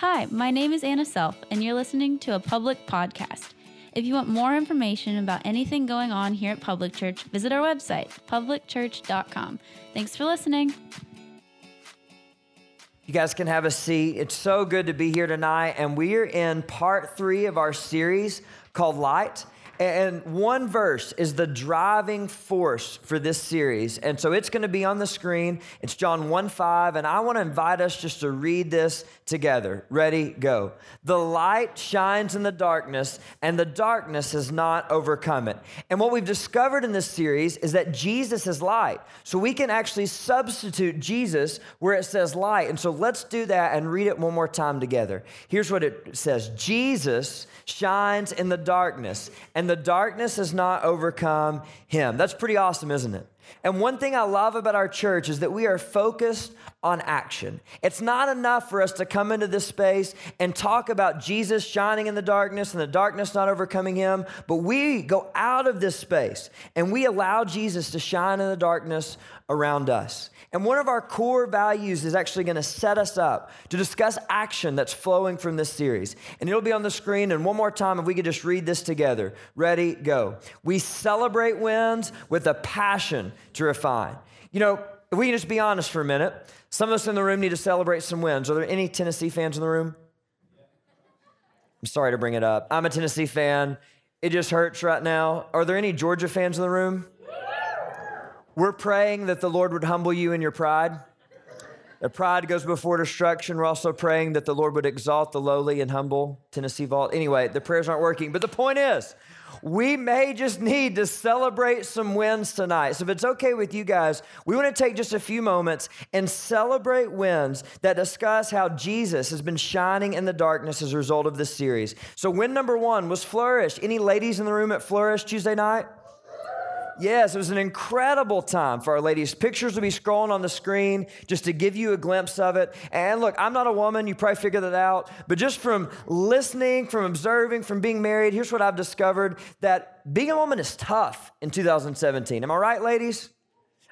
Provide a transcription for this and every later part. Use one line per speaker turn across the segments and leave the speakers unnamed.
Hi, my name is Anna Self, and you're listening to a public podcast. If you want more information about anything going on here at Public Church, visit our website, publicchurch.com. Thanks for listening.
You guys can have a seat. It's so good to be here tonight, and we are in part three of our series called Light. And one verse is the driving force for this series. And so it's going to be on the screen. It's John 1 5. And I want to invite us just to read this together. Ready? Go. The light shines in the darkness, and the darkness has not overcome it. And what we've discovered in this series is that Jesus is light. So we can actually substitute Jesus where it says light. And so let's do that and read it one more time together. Here's what it says Jesus shines in the darkness, and the darkness has not overcome him. That's pretty awesome, isn't it? And one thing I love about our church is that we are focused on action. It's not enough for us to come into this space and talk about Jesus shining in the darkness and the darkness not overcoming him, but we go out of this space and we allow Jesus to shine in the darkness around us. And one of our core values is actually going to set us up to discuss action that's flowing from this series. And it'll be on the screen. And one more time, if we could just read this together. Ready, go. We celebrate wins with a passion to refine. You know, if we can just be honest for a minute, some of us in the room need to celebrate some wins. Are there any Tennessee fans in the room? I'm sorry to bring it up. I'm a Tennessee fan. It just hurts right now. Are there any Georgia fans in the room? We're praying that the Lord would humble you in your pride. That pride goes before destruction. We're also praying that the Lord would exalt the lowly and humble. Tennessee Vols. Anyway, the prayers aren't working. But the point is, we may just need to celebrate some wins tonight. So, if it's okay with you guys, we want to take just a few moments and celebrate wins that discuss how Jesus has been shining in the darkness as a result of this series. So, win number one was Flourish. Any ladies in the room at Flourish Tuesday night? Yes, it was an incredible time for our ladies. Pictures will be scrolling on the screen just to give you a glimpse of it. And look, I'm not a woman, you probably figured that out, but just from listening, from observing, from being married, here's what I've discovered that being a woman is tough in 2017. Am I right, ladies?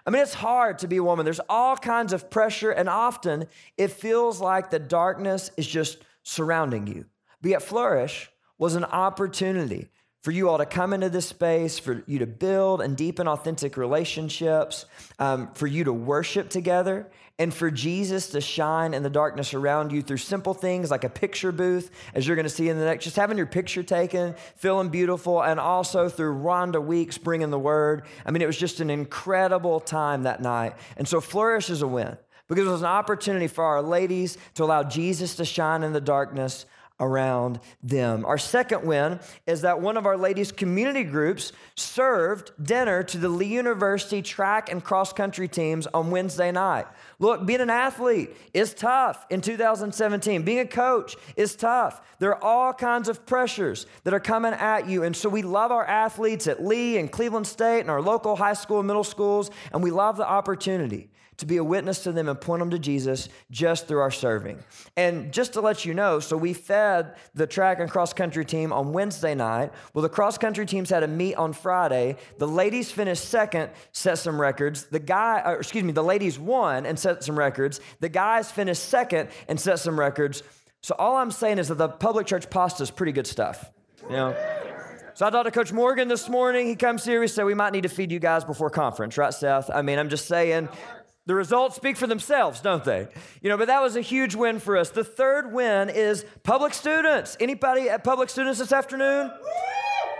I mean, it's hard to be a woman. There's all kinds of pressure, and often it feels like the darkness is just surrounding you. But yet, Flourish was an opportunity for you all to come into this space, for you to build and deepen authentic relationships, um, for you to worship together, and for Jesus to shine in the darkness around you through simple things like a picture booth, as you're going to see in the next, just having your picture taken, feeling beautiful, and also through Rhonda Weeks bringing the word. I mean, it was just an incredible time that night. And so, Flourish is a win because it was an opportunity for our ladies to allow Jesus to shine in the darkness around them. Our second win is that one of our ladies' community groups served dinner to the Lee University track and cross country teams on Wednesday night. Look, being an athlete is tough in 2017. Being a coach is tough. There are all kinds of pressures that are coming at you. And so we love our athletes at Lee and Cleveland State and our local high school and middle schools, and we love the opportunity to be a witness to them and point them to Jesus just through our serving. And just to let you know, so we fed the track and cross country team on Wednesday night. Well, the cross country teams had a meet on Friday. The ladies finished second, set some records. The guy, or excuse me, the ladies won and set some records. The guys finished second and set some records. So all I'm saying is that the public church pasta is pretty good stuff. You know. So I talked to Coach Morgan this morning. He comes here. He said we might need to feed you guys before conference, right, Seth? I mean, I'm just saying the results speak for themselves, don't they? You know, but that was a huge win for us. The third win is public students. Anybody at public students this afternoon?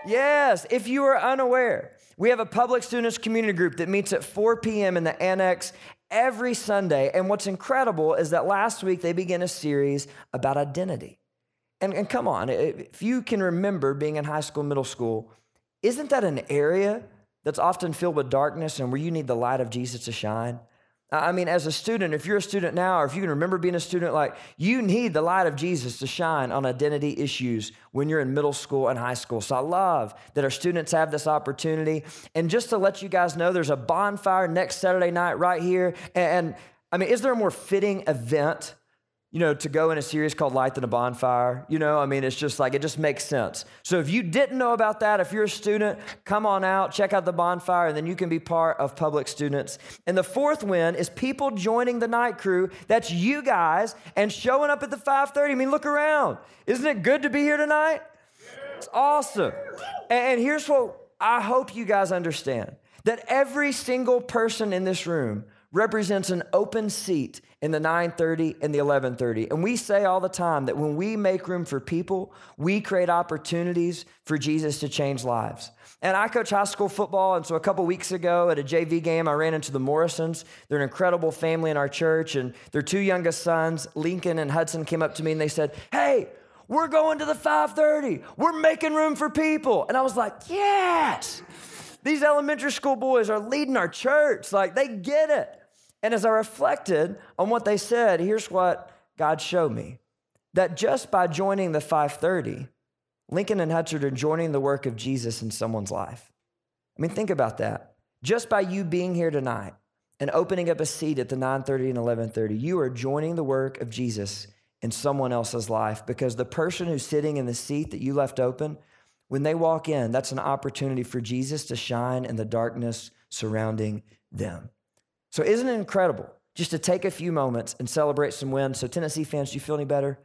Yes, if you are unaware, we have a public students community group that meets at 4 p.m. in the annex every Sunday. And what's incredible is that last week they began a series about identity. And, and come on, if you can remember being in high school, middle school, isn't that an area that's often filled with darkness and where you need the light of Jesus to shine? I mean, as a student, if you're a student now, or if you can remember being a student, like you need the light of Jesus to shine on identity issues when you're in middle school and high school. So I love that our students have this opportunity. And just to let you guys know, there's a bonfire next Saturday night right here. And, and I mean, is there a more fitting event you know, to go in a series called Light Than a Bonfire. You know, I mean, it's just like, it just makes sense. So if you didn't know about that, if you're a student, come on out, check out the bonfire, and then you can be part of public students. And the fourth win is people joining the night crew. That's you guys and showing up at the 5:30. I mean, look around. Isn't it good to be here tonight? It's awesome. And here's what I hope you guys understand that every single person in this room represents an open seat in the 9:30 and the 11:30. And we say all the time that when we make room for people, we create opportunities for Jesus to change lives. And I coach high school football, and so a couple weeks ago at a JV game, I ran into the Morrisons. They're an incredible family in our church, and their two youngest sons, Lincoln and Hudson, came up to me and they said, "Hey, we're going to the 5:30. We're making room for people." And I was like, "Yes." These elementary school boys are leading our church. Like they get it. And as I reflected on what they said, here's what God showed me that just by joining the 530, Lincoln and Hudson are joining the work of Jesus in someone's life. I mean, think about that. Just by you being here tonight and opening up a seat at the 9:30 and 11:30, you are joining the work of Jesus in someone else's life because the person who's sitting in the seat that you left open, when they walk in, that's an opportunity for Jesus to shine in the darkness surrounding them. So, isn't it incredible just to take a few moments and celebrate some wins? So, Tennessee fans, do you feel any better?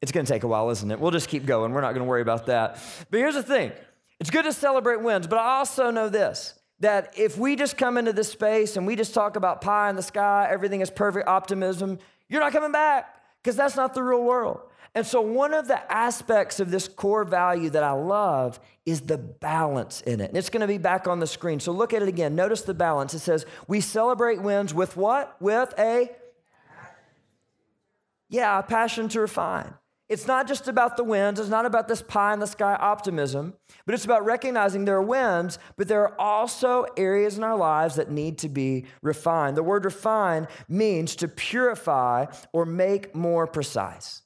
It's going to take a while, isn't it? We'll just keep going. We're not going to worry about that. But here's the thing it's good to celebrate wins, but I also know this that if we just come into this space and we just talk about pie in the sky, everything is perfect optimism, you're not coming back because that's not the real world. And so, one of the aspects of this core value that I love is the balance in it. And it's going to be back on the screen. So, look at it again. Notice the balance. It says, We celebrate wins with what? With a, yeah, a passion to refine. It's not just about the wins, it's not about this pie in the sky optimism, but it's about recognizing there are wins, but there are also areas in our lives that need to be refined. The word refine means to purify or make more precise.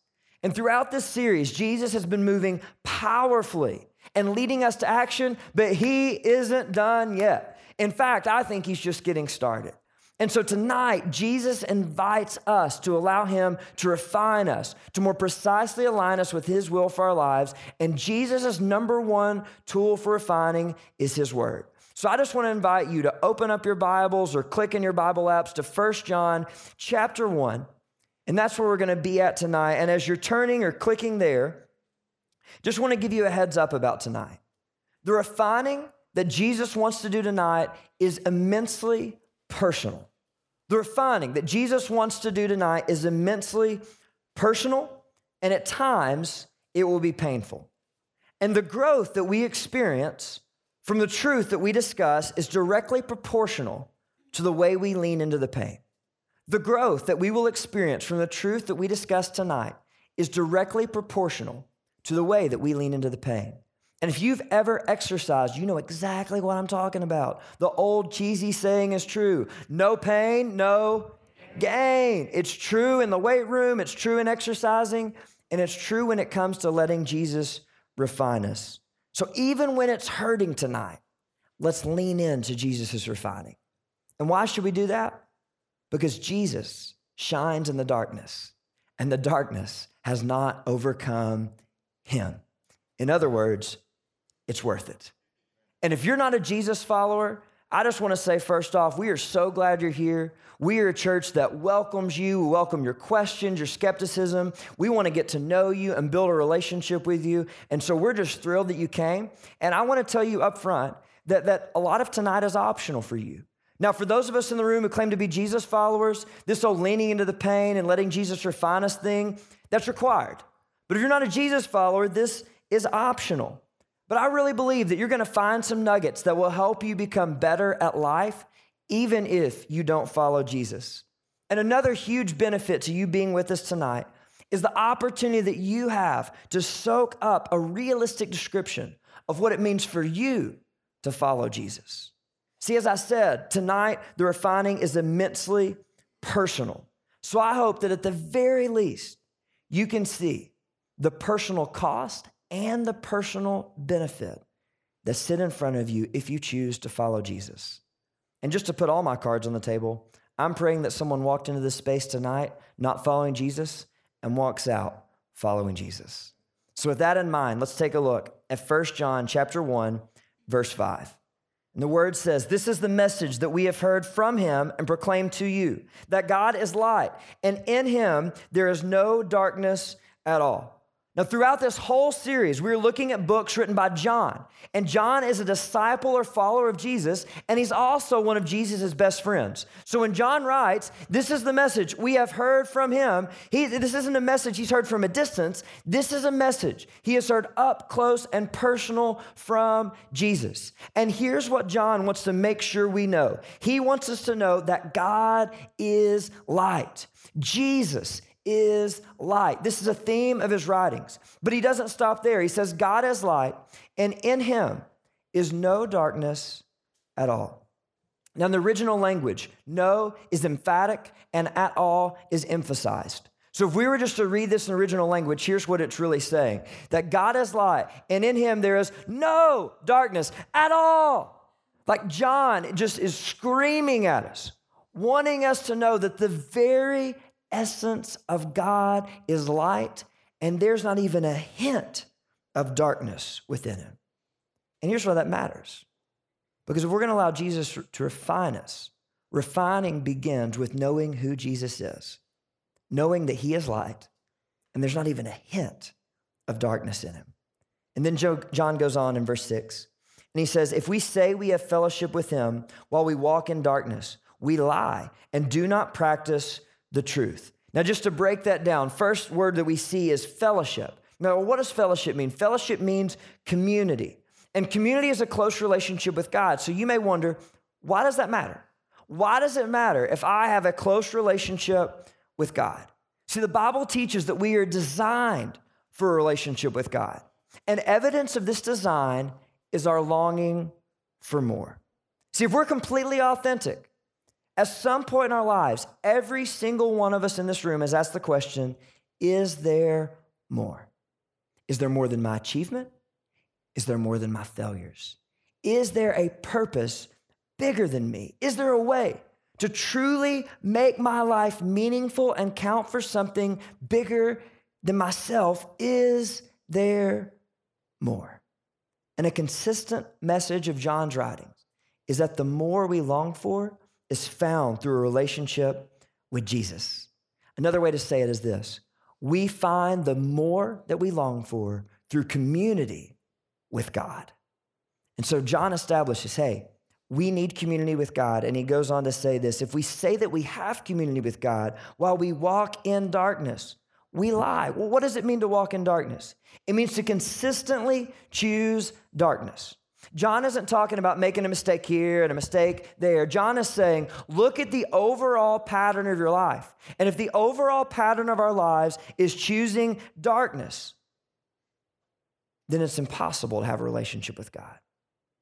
And throughout this series, Jesus has been moving powerfully and leading us to action, but he isn't done yet. In fact, I think he's just getting started. And so tonight, Jesus invites us to allow him to refine us, to more precisely align us with his will for our lives. And Jesus' number one tool for refining is his word. So I just want to invite you to open up your Bibles or click in your Bible apps to 1 John chapter 1. And that's where we're going to be at tonight. And as you're turning or clicking there, just want to give you a heads up about tonight. The refining that Jesus wants to do tonight is immensely personal. The refining that Jesus wants to do tonight is immensely personal, and at times it will be painful. And the growth that we experience from the truth that we discuss is directly proportional to the way we lean into the pain. The growth that we will experience from the truth that we discussed tonight is directly proportional to the way that we lean into the pain. And if you've ever exercised, you know exactly what I'm talking about. The old cheesy saying is true no pain, no gain. It's true in the weight room, it's true in exercising, and it's true when it comes to letting Jesus refine us. So even when it's hurting tonight, let's lean into Jesus' refining. And why should we do that? Because Jesus shines in the darkness, and the darkness has not overcome him. In other words, it's worth it. And if you're not a Jesus follower, I just want to say first off, we are so glad you're here. We are a church that welcomes you. We welcome your questions, your skepticism. We want to get to know you and build a relationship with you. And so we're just thrilled that you came. And I want to tell you up front that, that a lot of tonight is optional for you. Now, for those of us in the room who claim to be Jesus followers, this whole leaning into the pain and letting Jesus refine us thing, that's required. But if you're not a Jesus follower, this is optional. But I really believe that you're going to find some nuggets that will help you become better at life, even if you don't follow Jesus. And another huge benefit to you being with us tonight is the opportunity that you have to soak up a realistic description of what it means for you to follow Jesus. See, as I said, tonight the refining is immensely personal. So I hope that at the very least, you can see the personal cost and the personal benefit that sit in front of you if you choose to follow Jesus. And just to put all my cards on the table, I'm praying that someone walked into this space tonight not following Jesus and walks out following Jesus. So with that in mind, let's take a look at 1 John chapter 1 verse 5. And the word says, This is the message that we have heard from him and proclaimed to you that God is light, and in him there is no darkness at all. Now, throughout this whole series, we're looking at books written by John. And John is a disciple or follower of Jesus, and he's also one of Jesus' best friends. So when John writes, This is the message we have heard from him, he, this isn't a message he's heard from a distance. This is a message he has heard up close and personal from Jesus. And here's what John wants to make sure we know he wants us to know that God is light. Jesus is light. This is a theme of his writings. But he doesn't stop there. He says, God is light, and in him is no darkness at all. Now, in the original language, no is emphatic and at all is emphasized. So, if we were just to read this in original language, here's what it's really saying that God is light, and in him there is no darkness at all. Like John just is screaming at us, wanting us to know that the very essence of God is light, and there's not even a hint of darkness within him. And here's why that matters. Because if we're going to allow Jesus to refine us, refining begins with knowing who Jesus is, knowing that he is light, and there's not even a hint of darkness in him. And then John goes on in verse 6, and he says, If we say we have fellowship with him while we walk in darkness, we lie and do not practice the truth. Now, just to break that down, first word that we see is fellowship. Now, what does fellowship mean? Fellowship means community. And community is a close relationship with God. So you may wonder, why does that matter? Why does it matter if I have a close relationship with God? See, the Bible teaches that we are designed for a relationship with God. And evidence of this design is our longing for more. See, if we're completely authentic, at some point in our lives, every single one of us in this room has asked the question Is there more? Is there more than my achievement? Is there more than my failures? Is there a purpose bigger than me? Is there a way to truly make my life meaningful and count for something bigger than myself? Is there more? And a consistent message of John's writings is that the more we long for, is found through a relationship with Jesus. Another way to say it is this we find the more that we long for through community with God. And so John establishes hey, we need community with God. And he goes on to say this if we say that we have community with God while we walk in darkness, we lie. Well, what does it mean to walk in darkness? It means to consistently choose darkness. John isn't talking about making a mistake here and a mistake there. John is saying, look at the overall pattern of your life. And if the overall pattern of our lives is choosing darkness, then it's impossible to have a relationship with God.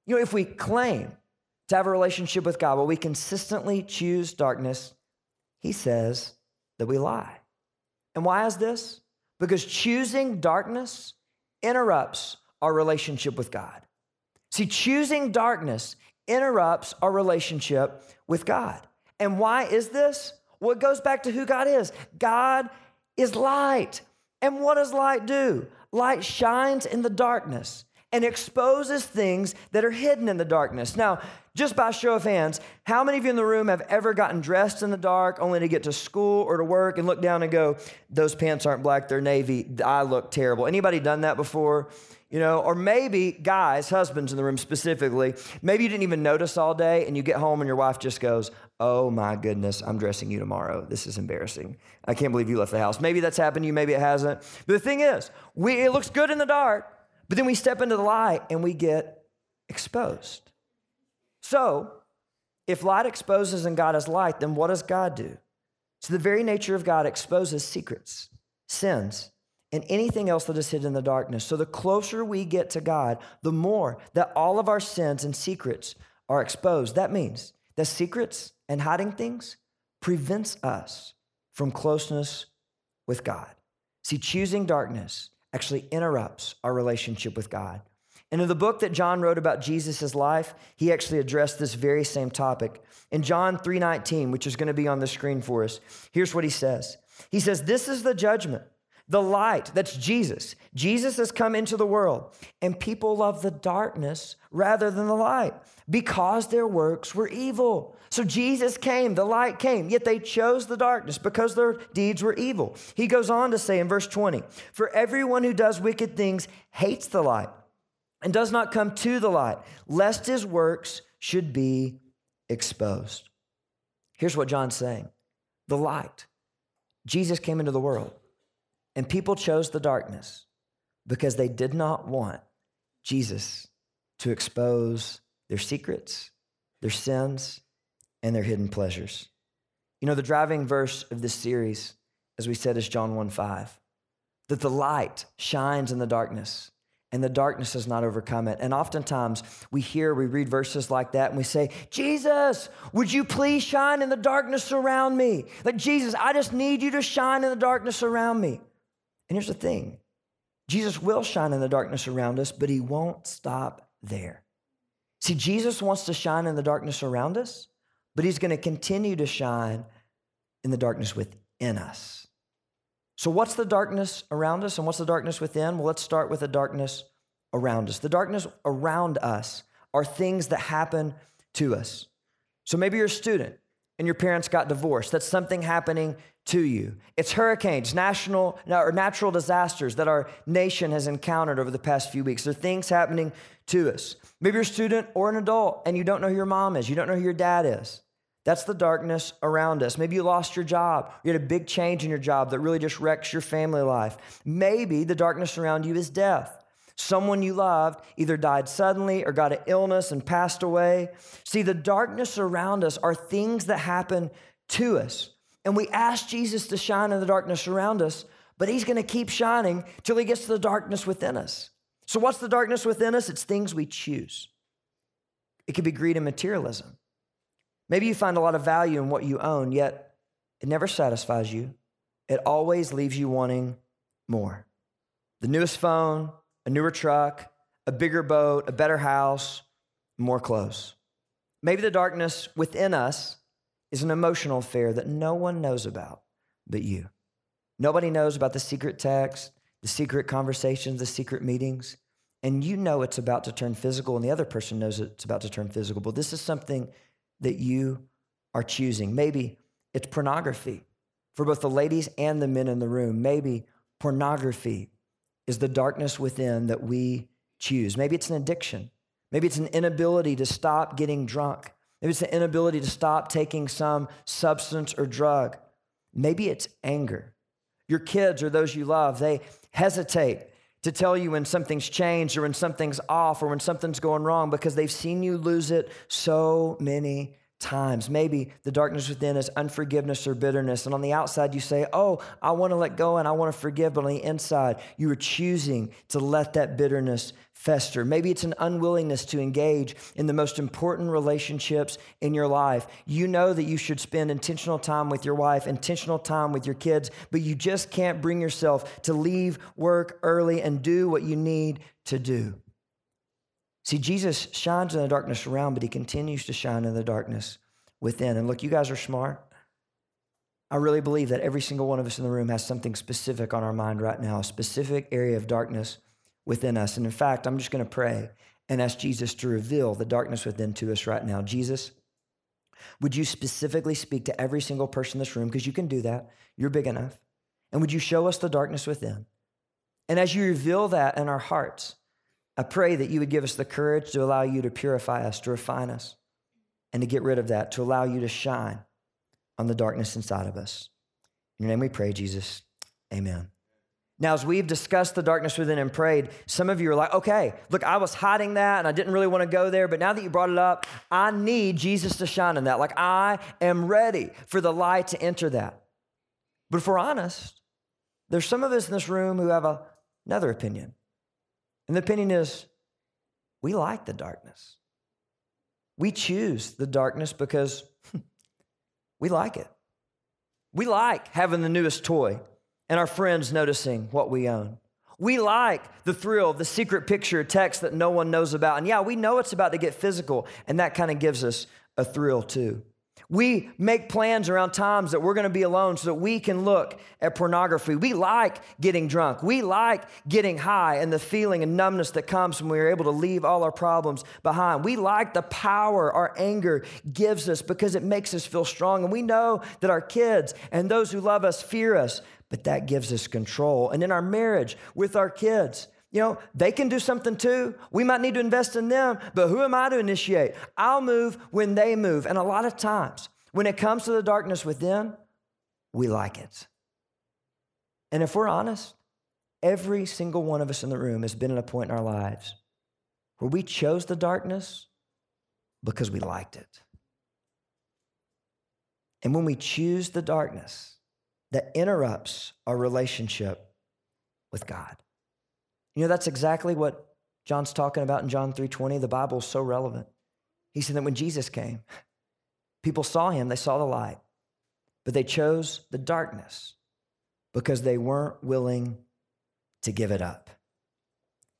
You know, if we claim to have a relationship with God, but we consistently choose darkness, he says that we lie. And why is this? Because choosing darkness interrupts our relationship with God. See, choosing darkness interrupts our relationship with God. And why is this? Well, it goes back to who God is. God is light. And what does light do? Light shines in the darkness and exposes things that are hidden in the darkness. Now, just by show of hands, how many of you in the room have ever gotten dressed in the dark only to get to school or to work and look down and go, those pants aren't black, they're navy, I look terrible. Anybody done that before? You know, or maybe guys, husbands in the room specifically, maybe you didn't even notice all day and you get home and your wife just goes, Oh my goodness, I'm dressing you tomorrow. This is embarrassing. I can't believe you left the house. Maybe that's happened to you, maybe it hasn't. But the thing is, we, it looks good in the dark, but then we step into the light and we get exposed. So, if light exposes and God is light, then what does God do? So, the very nature of God exposes secrets, sins, and anything else that is hidden in the darkness. So the closer we get to God, the more that all of our sins and secrets are exposed. That means that secrets and hiding things prevents us from closeness with God. See, choosing darkness actually interrupts our relationship with God. And in the book that John wrote about Jesus' life, he actually addressed this very same topic. In John 3:19, which is going to be on the screen for us, here's what he says. He says, This is the judgment. The light, that's Jesus. Jesus has come into the world, and people love the darkness rather than the light because their works were evil. So Jesus came, the light came, yet they chose the darkness because their deeds were evil. He goes on to say in verse 20 For everyone who does wicked things hates the light and does not come to the light, lest his works should be exposed. Here's what John's saying the light. Jesus came into the world. And people chose the darkness because they did not want Jesus to expose their secrets, their sins, and their hidden pleasures. You know, the driving verse of this series, as we said, is John 1 5, that the light shines in the darkness and the darkness has not overcome it. And oftentimes we hear, we read verses like that and we say, Jesus, would you please shine in the darkness around me? Like, Jesus, I just need you to shine in the darkness around me. And here's the thing Jesus will shine in the darkness around us, but he won't stop there. See, Jesus wants to shine in the darkness around us, but he's going to continue to shine in the darkness within us. So, what's the darkness around us and what's the darkness within? Well, let's start with the darkness around us. The darkness around us are things that happen to us. So, maybe you're a student and your parents got divorced. That's something happening to you. It's hurricanes, national or natural disasters that our nation has encountered over the past few weeks. There are things happening to us. Maybe you're a student or an adult and you don't know who your mom is, you don't know who your dad is. That's the darkness around us. Maybe you lost your job. You had a big change in your job that really just wrecks your family life. Maybe the darkness around you is death. Someone you loved either died suddenly or got an illness and passed away. See, the darkness around us are things that happen to us. And we ask Jesus to shine in the darkness around us, but he's going to keep shining till he gets to the darkness within us. So, what's the darkness within us? It's things we choose. It could be greed and materialism. Maybe you find a lot of value in what you own, yet it never satisfies you. It always leaves you wanting more. The newest phone, a newer truck, a bigger boat, a better house, more clothes. Maybe the darkness within us is an emotional affair that no one knows about but you. Nobody knows about the secret text, the secret conversations, the secret meetings. And you know it's about to turn physical, and the other person knows it's about to turn physical. But this is something that you are choosing. Maybe it's pornography for both the ladies and the men in the room. Maybe pornography is the darkness within that we choose. Maybe it's an addiction. Maybe it's an inability to stop getting drunk. Maybe it's an inability to stop taking some substance or drug. Maybe it's anger. Your kids or those you love, they hesitate to tell you when something's changed or when something's off or when something's going wrong because they've seen you lose it so many times. Maybe the darkness within is unforgiveness or bitterness. And on the outside, you say, Oh, I want to let go and I want to forgive. But on the inside, you are choosing to let that bitterness fester. Maybe it's an unwillingness to engage in the most important relationships in your life. You know that you should spend intentional time with your wife, intentional time with your kids, but you just can't bring yourself to leave work early and do what you need to do. See, Jesus shines in the darkness around, but he continues to shine in the darkness within. And look, you guys are smart. I really believe that every single one of us in the room has something specific on our mind right now, a specific area of darkness within us. And in fact, I'm just going to pray and ask Jesus to reveal the darkness within to us right now. Jesus, would you specifically speak to every single person in this room? Because you can do that. You're big enough. And would you show us the darkness within? And as you reveal that in our hearts, I pray that you would give us the courage to allow you to purify us, to refine us, and to get rid of that, to allow you to shine on the darkness inside of us. In your name we pray, Jesus. Amen. Now, as we've discussed the darkness within and prayed, some of you are like, okay, look, I was hiding that and I didn't really want to go there, but now that you brought it up, I need Jesus to shine in that. Like, I am ready for the light to enter that. But if we're honest, there's some of us in this room who have a, another opinion. And the opinion is we like the darkness. We choose the darkness because hmm, we like it. We like having the newest toy and our friends noticing what we own. We like the thrill of the secret picture text that no one knows about. And yeah, we know it's about to get physical, and that kind of gives us a thrill too. We make plans around times that we're going to be alone so that we can look at pornography. We like getting drunk. We like getting high and the feeling and numbness that comes when we're able to leave all our problems behind. We like the power our anger gives us because it makes us feel strong. And we know that our kids and those who love us fear us, but that gives us control. And in our marriage with our kids, you know, they can do something too. We might need to invest in them, but who am I to initiate? I'll move when they move. And a lot of times, when it comes to the darkness within, we like it. And if we're honest, every single one of us in the room has been at a point in our lives where we chose the darkness because we liked it. And when we choose the darkness, that interrupts our relationship with God. You know, that's exactly what John's talking about in John 3:20. The Bible is so relevant. He said that when Jesus came, people saw him, they saw the light, but they chose the darkness because they weren't willing to give it up.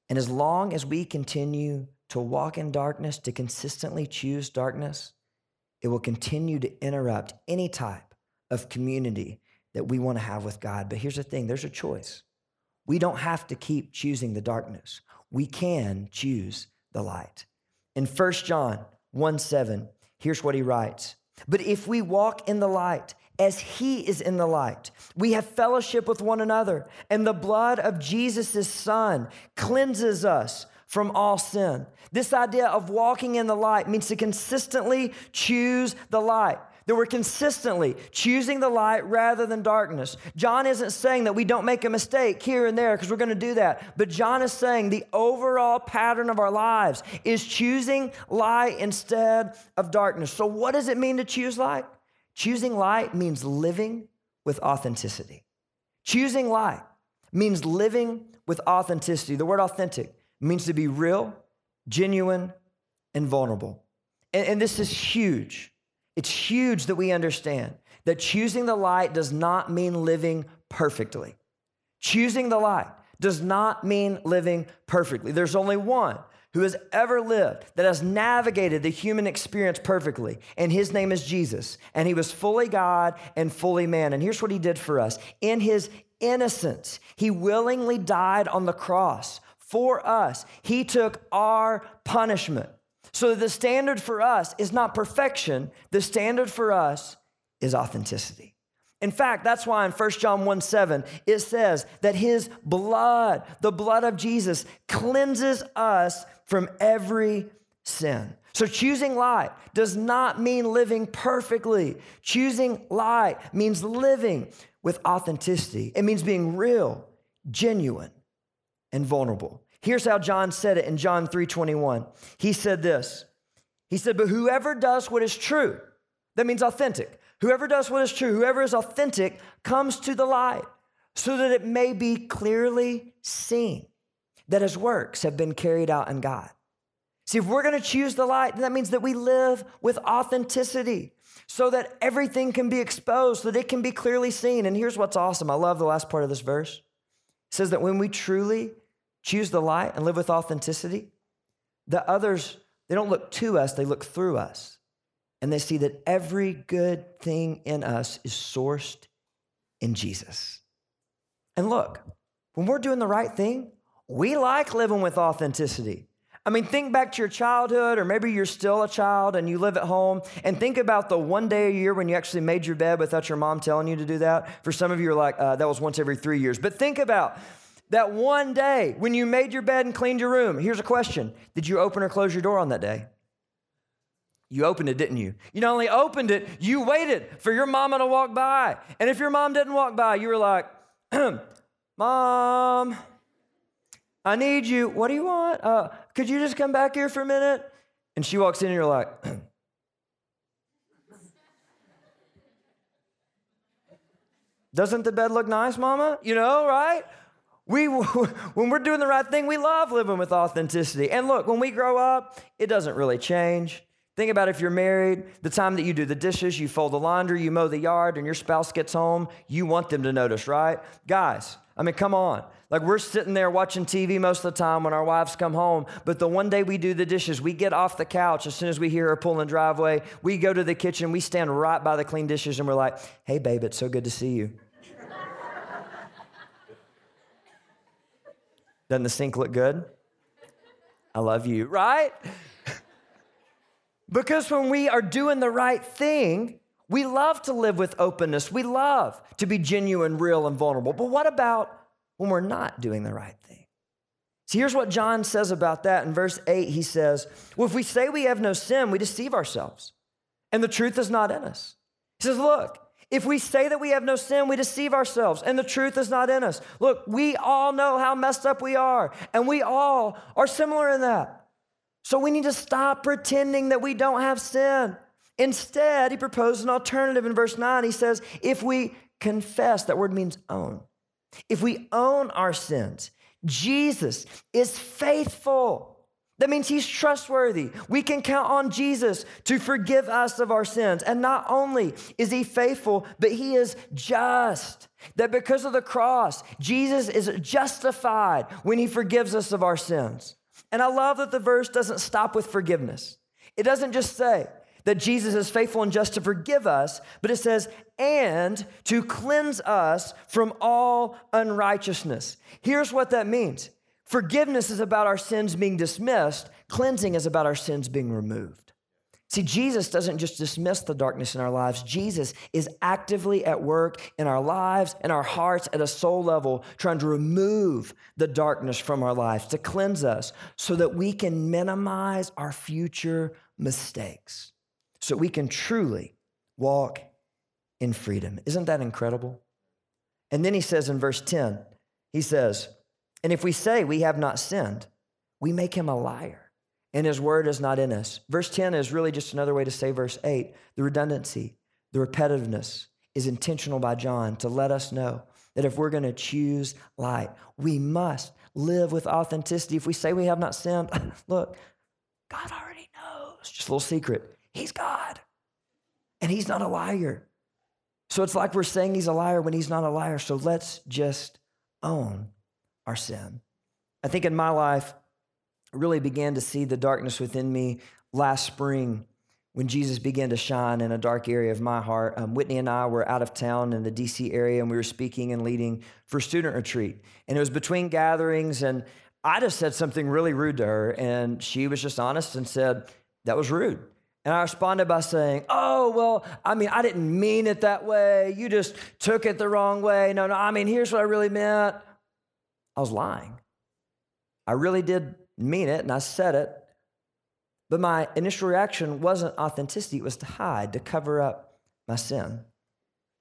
And as long as we continue to walk in darkness, to consistently choose darkness, it will continue to interrupt any type of community that we want to have with God. But here's the thing there's a choice. We don't have to keep choosing the darkness. We can choose the light. In 1 John 1 7, here's what he writes But if we walk in the light, as he is in the light, we have fellowship with one another, and the blood of Jesus' Son cleanses us from all sin. This idea of walking in the light means to consistently choose the light that we're consistently choosing the light rather than darkness. John isn't saying that we don't make a mistake here and there because we're going to do that. But John is saying the overall pattern of our lives is choosing light instead of darkness. So, what does it mean to choose light? Choosing light means living with authenticity. Choosing light means living with authenticity. The word authentic means to be real, genuine, and vulnerable. And, and this is huge it's huge that we understand that choosing the light does not mean living perfectly. Choosing the light does not mean living perfectly. There's only one who has ever lived that has navigated the human experience perfectly, and his name is Jesus. And he was fully God and fully man. And here's what he did for us in his innocence, he willingly died on the cross for us. He took our punishment. So the standard for us is not perfection, the standard for us is authenticity. In fact, that's why in 1 John 1 7, it says that his blood, the blood of Jesus, cleanses us from every sin. So choosing light does not mean living perfectly. Choosing light means living with authenticity, it means being real, genuine, and vulnerable. Here's how John said it in John 3:21. He said this. He said, "But whoever does what is true, that means authentic. Whoever does what is true, whoever is authentic comes to the light so that it may be clearly seen that his works have been carried out in God." See, if we're going to choose the light, then that means that we live with authenticity so that everything can be exposed, so that it can be clearly seen. And here's what's awesome. I love the last part of this verse. It says that when we truly choose the light and live with authenticity, the others, they don't look to us, they look through us. And they see that every good thing in us is sourced in Jesus. And look, when we're doing the right thing, we like living with authenticity. I mean, think back to your childhood, or maybe you're still a child and you live at home, and think about the one day a year when you actually made your bed without your mom telling you to do that. For some of you, are like, uh, that was once every three years. But think about that one day when you made your bed and cleaned your room. Here's a question Did you open or close your door on that day? You opened it, didn't you? You not only opened it, you waited for your mama to walk by. And if your mom didn't walk by, you were like, Mom, I need you. What do you want? Uh, could you just come back here for a minute? And she walks in and you're like, Doesn't the bed look nice, mama? You know, right? We, when we're doing the right thing, we love living with authenticity. And look, when we grow up, it doesn't really change. Think about if you're married, the time that you do the dishes, you fold the laundry, you mow the yard, and your spouse gets home, you want them to notice, right? Guys, I mean, come on. Like we're sitting there watching TV most of the time when our wives come home, but the one day we do the dishes, we get off the couch as soon as we hear her pulling driveway. We go to the kitchen, we stand right by the clean dishes, and we're like, hey, babe, it's so good to see you. Doesn't the sink look good? I love you, right? because when we are doing the right thing, we love to live with openness. We love to be genuine, real, and vulnerable. But what about when we're not doing the right thing? See, here's what John says about that. In verse 8, he says, Well, if we say we have no sin, we deceive ourselves, and the truth is not in us. He says, Look, if we say that we have no sin, we deceive ourselves, and the truth is not in us. Look, we all know how messed up we are, and we all are similar in that. So we need to stop pretending that we don't have sin. Instead, he proposed an alternative in verse 9. He says, if we confess, that word means own. If we own our sins, Jesus is faithful. That means he's trustworthy. We can count on Jesus to forgive us of our sins. And not only is he faithful, but he is just. That because of the cross, Jesus is justified when he forgives us of our sins. And I love that the verse doesn't stop with forgiveness. It doesn't just say, that Jesus is faithful and just to forgive us, but it says, and to cleanse us from all unrighteousness. Here's what that means forgiveness is about our sins being dismissed, cleansing is about our sins being removed. See, Jesus doesn't just dismiss the darkness in our lives. Jesus is actively at work in our lives and our hearts at a soul level, trying to remove the darkness from our lives, to cleanse us so that we can minimize our future mistakes so we can truly walk in freedom. Isn't that incredible? And then he says in verse 10, he says, And if we say we have not sinned, we make him a liar, and his word is not in us. Verse 10 is really just another way to say verse 8. The redundancy, the repetitiveness is intentional by John to let us know that if we're going to choose light, we must live with authenticity. If we say we have not sinned, look, God already knows. Just a little secret. He's God. And he's not a liar. So it's like we're saying he's a liar when he's not a liar. So let's just own our sin. I think in my life, I really began to see the darkness within me last spring when Jesus began to shine in a dark area of my heart. Um, Whitney and I were out of town in the DC area and we were speaking and leading for student retreat. And it was between gatherings, and I just said something really rude to her. And she was just honest and said, That was rude. And I responded by saying, Oh, well, I mean, I didn't mean it that way. You just took it the wrong way. No, no, I mean, here's what I really meant. I was lying. I really did mean it, and I said it. But my initial reaction wasn't authenticity, it was to hide, to cover up my sin.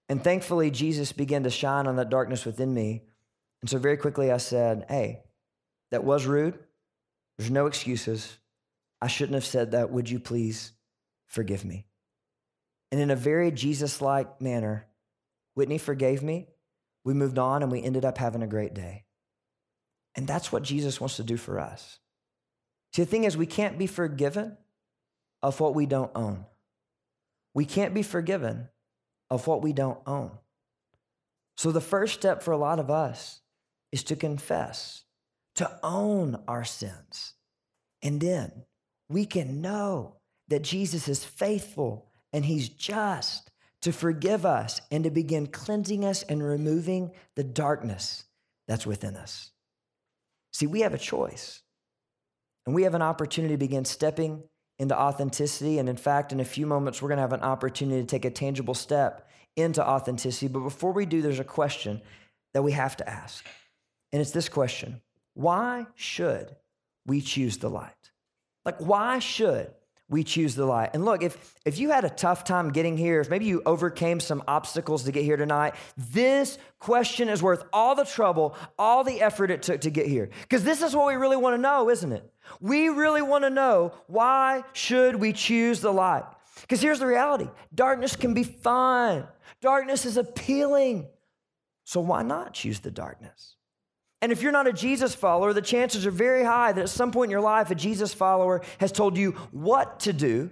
And thankfully, Jesus began to shine on that darkness within me. And so, very quickly, I said, Hey, that was rude. There's no excuses. I shouldn't have said that. Would you please forgive me. And in a very Jesus like manner, Whitney forgave me. We moved on and we ended up having a great day. And that's what Jesus wants to do for us. See, the thing is, we can't be forgiven of what we don't own. We can't be forgiven of what we don't own. So, the first step for a lot of us is to confess, to own our sins. And then we can know that Jesus is faithful and he's just to forgive us and to begin cleansing us and removing the darkness that's within us. See, we have a choice and we have an opportunity to begin stepping into authenticity. And in fact, in a few moments, we're going to have an opportunity to take a tangible step into authenticity. But before we do, there's a question that we have to ask. And it's this question Why should we choose the light? Like, why should we choose the light. And look, if, if you had a tough time getting here, if maybe you overcame some obstacles to get here tonight, this question is worth all the trouble, all the effort it took to get here. Because this is what we really want to know, isn't it? We really want to know why should we choose the light? Because here's the reality darkness can be fun, darkness is appealing. So why not choose the darkness? And if you're not a Jesus follower, the chances are very high that at some point in your life, a Jesus follower has told you what to do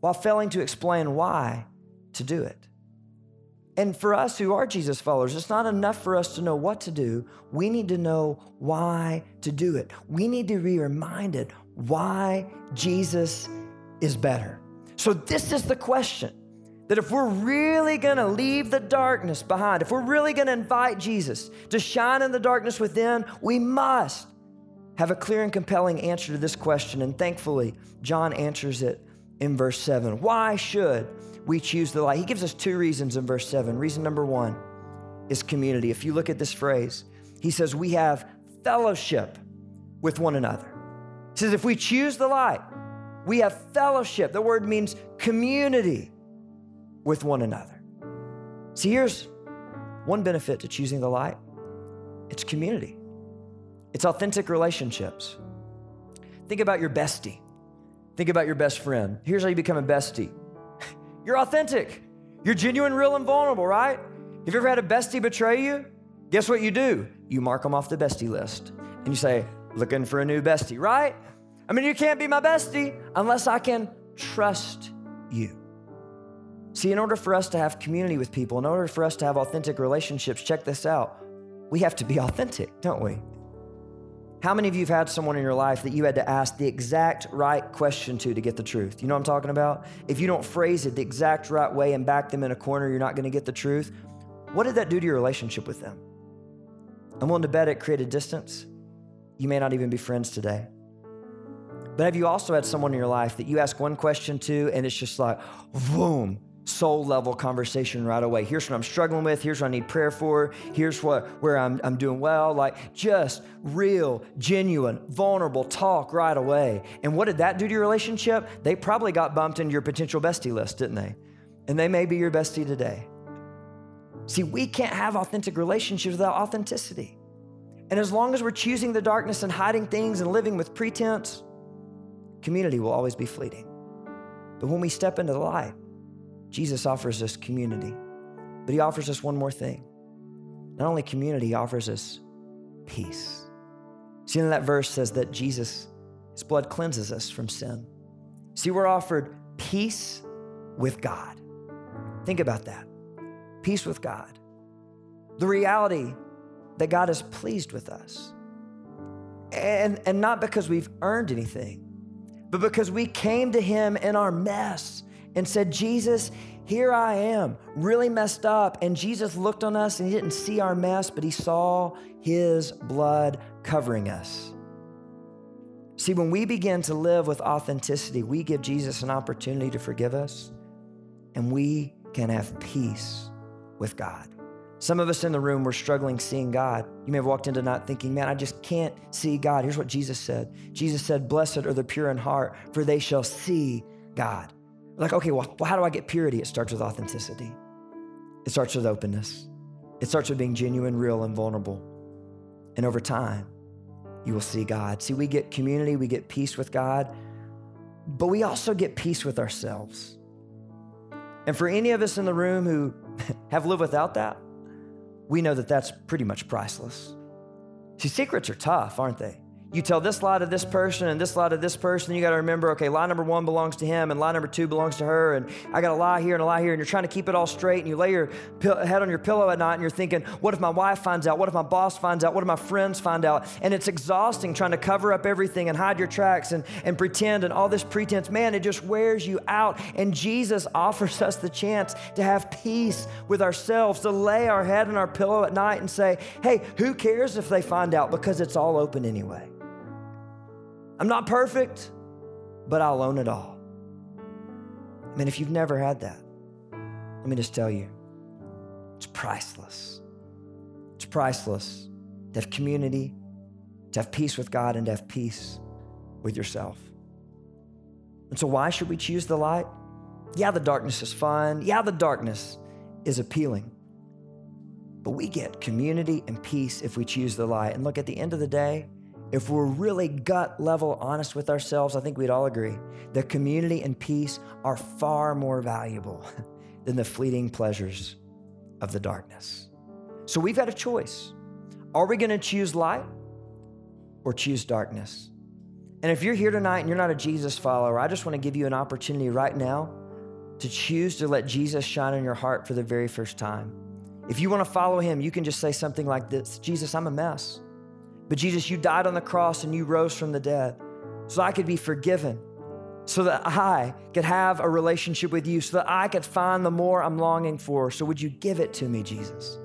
while failing to explain why to do it. And for us who are Jesus followers, it's not enough for us to know what to do. We need to know why to do it. We need to be reminded why Jesus is better. So, this is the question that if we're really gonna leave the darkness behind, if we're really gonna invite Jesus to shine in the darkness within, we must have a clear and compelling answer to this question. And thankfully, John answers it in verse 7. Why should we choose the light? He gives us two reasons in verse 7. Reason number one is community. If you look at this phrase, he says, We have fellowship with one another. He says, If we choose the light, we have fellowship. The word means community with one another. See, here's one benefit to choosing the light it's community, it's authentic relationships. Think about your bestie. Think about your best friend. Here's how you become a bestie you're authentic, you're genuine, real, and vulnerable, right? Have you ever had a bestie betray you? Guess what you do? You mark them off the bestie list and you say, looking for a new bestie, right? I mean, you can't be my bestie unless I can trust you. See, in order for us to have community with people, in order for us to have authentic relationships, check this out. We have to be authentic, don't we? How many of you have had someone in your life that you had to ask the exact right question to to get the truth? You know what I'm talking about? If you don't phrase it the exact right way and back them in a corner, you're not going to get the truth. What did that do to your relationship with them? I'm willing to bet it created distance. You may not even be friends today. But have you also had someone in your life that you ask one question to and it's just like, boom, soul level conversation right away. Here's what I'm struggling with. Here's what I need prayer for. Here's what where I'm, I'm doing well. Like just real, genuine, vulnerable talk right away. And what did that do to your relationship? They probably got bumped into your potential bestie list, didn't they? And they may be your bestie today. See, we can't have authentic relationships without authenticity. And as long as we're choosing the darkness and hiding things and living with pretense, community will always be fleeting. But when we step into the light, Jesus offers us community, but he offers us one more thing. Not only community, he offers us peace. See, in that verse says that Jesus, his blood cleanses us from sin. See, we're offered peace with God. Think about that peace with God. The reality that God is pleased with us. And, and not because we've earned anything, but because we came to Him in our mess and said, Jesus, here I am, really messed up. And Jesus looked on us and He didn't see our mess, but He saw His blood covering us. See, when we begin to live with authenticity, we give Jesus an opportunity to forgive us, and we can have peace with God. Some of us in the room were struggling seeing God. You may have walked into not thinking, man, I just can't see God. Here's what Jesus said Jesus said, Blessed are the pure in heart, for they shall see God. Like, okay, well, how do I get purity? It starts with authenticity, it starts with openness, it starts with being genuine, real, and vulnerable. And over time, you will see God. See, we get community, we get peace with God, but we also get peace with ourselves. And for any of us in the room who have lived without that, we know that that's pretty much priceless. See, secrets are tough, aren't they? You tell this lie to this person and this lie to this person. You got to remember, okay, lie number one belongs to him and lie number two belongs to her. And I got a lie here and a lie here. And you're trying to keep it all straight. And you lay your head on your pillow at night and you're thinking, what if my wife finds out? What if my boss finds out? What if my friends find out? And it's exhausting trying to cover up everything and hide your tracks and, and pretend and all this pretense. Man, it just wears you out. And Jesus offers us the chance to have peace with ourselves, to lay our head on our pillow at night and say, hey, who cares if they find out? Because it's all open anyway. I'm not perfect, but I'll own it all. I mean, if you've never had that, let me just tell you, it's priceless. It's priceless to have community, to have peace with God, and to have peace with yourself. And so, why should we choose the light? Yeah, the darkness is fun. Yeah, the darkness is appealing. But we get community and peace if we choose the light. And look, at the end of the day, if we're really gut level honest with ourselves, I think we'd all agree that community and peace are far more valuable than the fleeting pleasures of the darkness. So we've got a choice. Are we going to choose light or choose darkness? And if you're here tonight and you're not a Jesus follower, I just want to give you an opportunity right now to choose to let Jesus shine in your heart for the very first time. If you want to follow him, you can just say something like this Jesus, I'm a mess. But Jesus, you died on the cross and you rose from the dead so I could be forgiven, so that I could have a relationship with you, so that I could find the more I'm longing for. So would you give it to me, Jesus?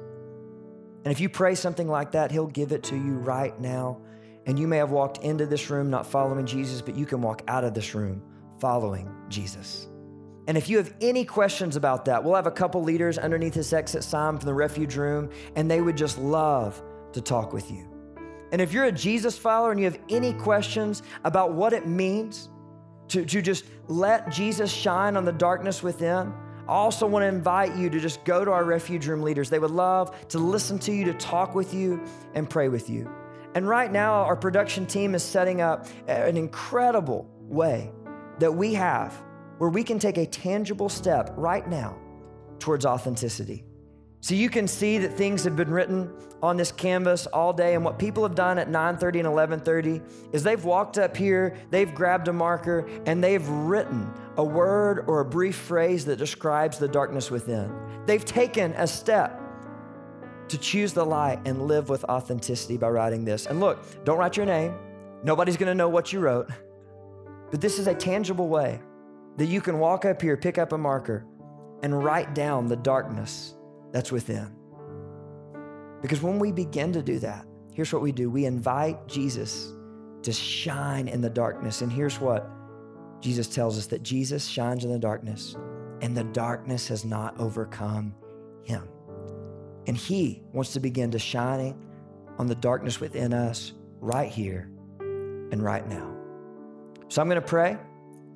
And if you pray something like that, He'll give it to you right now. And you may have walked into this room not following Jesus, but you can walk out of this room following Jesus. And if you have any questions about that, we'll have a couple leaders underneath this exit sign from the refuge room, and they would just love to talk with you. And if you're a Jesus follower and you have any questions about what it means to, to just let Jesus shine on the darkness within, I also want to invite you to just go to our refuge room leaders. They would love to listen to you, to talk with you, and pray with you. And right now, our production team is setting up an incredible way that we have where we can take a tangible step right now towards authenticity. So you can see that things have been written on this canvas all day and what people have done at 9:30 and 11:30 is they've walked up here, they've grabbed a marker and they've written a word or a brief phrase that describes the darkness within. They've taken a step to choose the light and live with authenticity by writing this. And look, don't write your name. Nobody's going to know what you wrote. But this is a tangible way that you can walk up here, pick up a marker, and write down the darkness that's within. Because when we begin to do that, here's what we do we invite Jesus to shine in the darkness. And here's what Jesus tells us that Jesus shines in the darkness, and the darkness has not overcome him. And he wants to begin to shine on the darkness within us right here and right now. So I'm going to pray.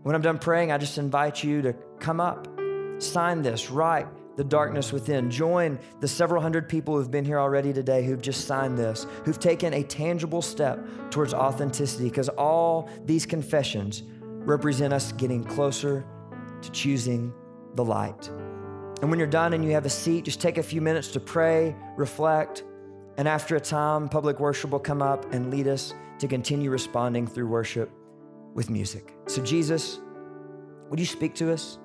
When I'm done praying, I just invite you to come up, sign this, write the darkness within. Join the several hundred people who've been here already today who've just signed this, who've taken a tangible step towards authenticity, because all these confessions represent us getting closer to choosing the light. And when you're done and you have a seat, just take a few minutes to pray, reflect, and after a time, public worship will come up and lead us to continue responding through worship with music. So, Jesus, would you speak to us?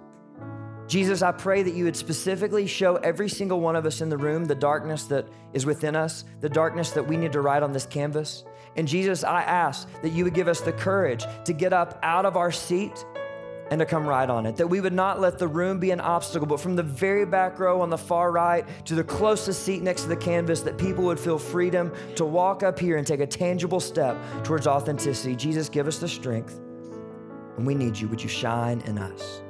Jesus, I pray that you would specifically show every single one of us in the room the darkness that is within us, the darkness that we need to write on this canvas. And Jesus, I ask that you would give us the courage to get up out of our seat and to come write on it. That we would not let the room be an obstacle, but from the very back row on the far right to the closest seat next to the canvas, that people would feel freedom to walk up here and take a tangible step towards authenticity. Jesus, give us the strength. And we need you. Would you shine in us?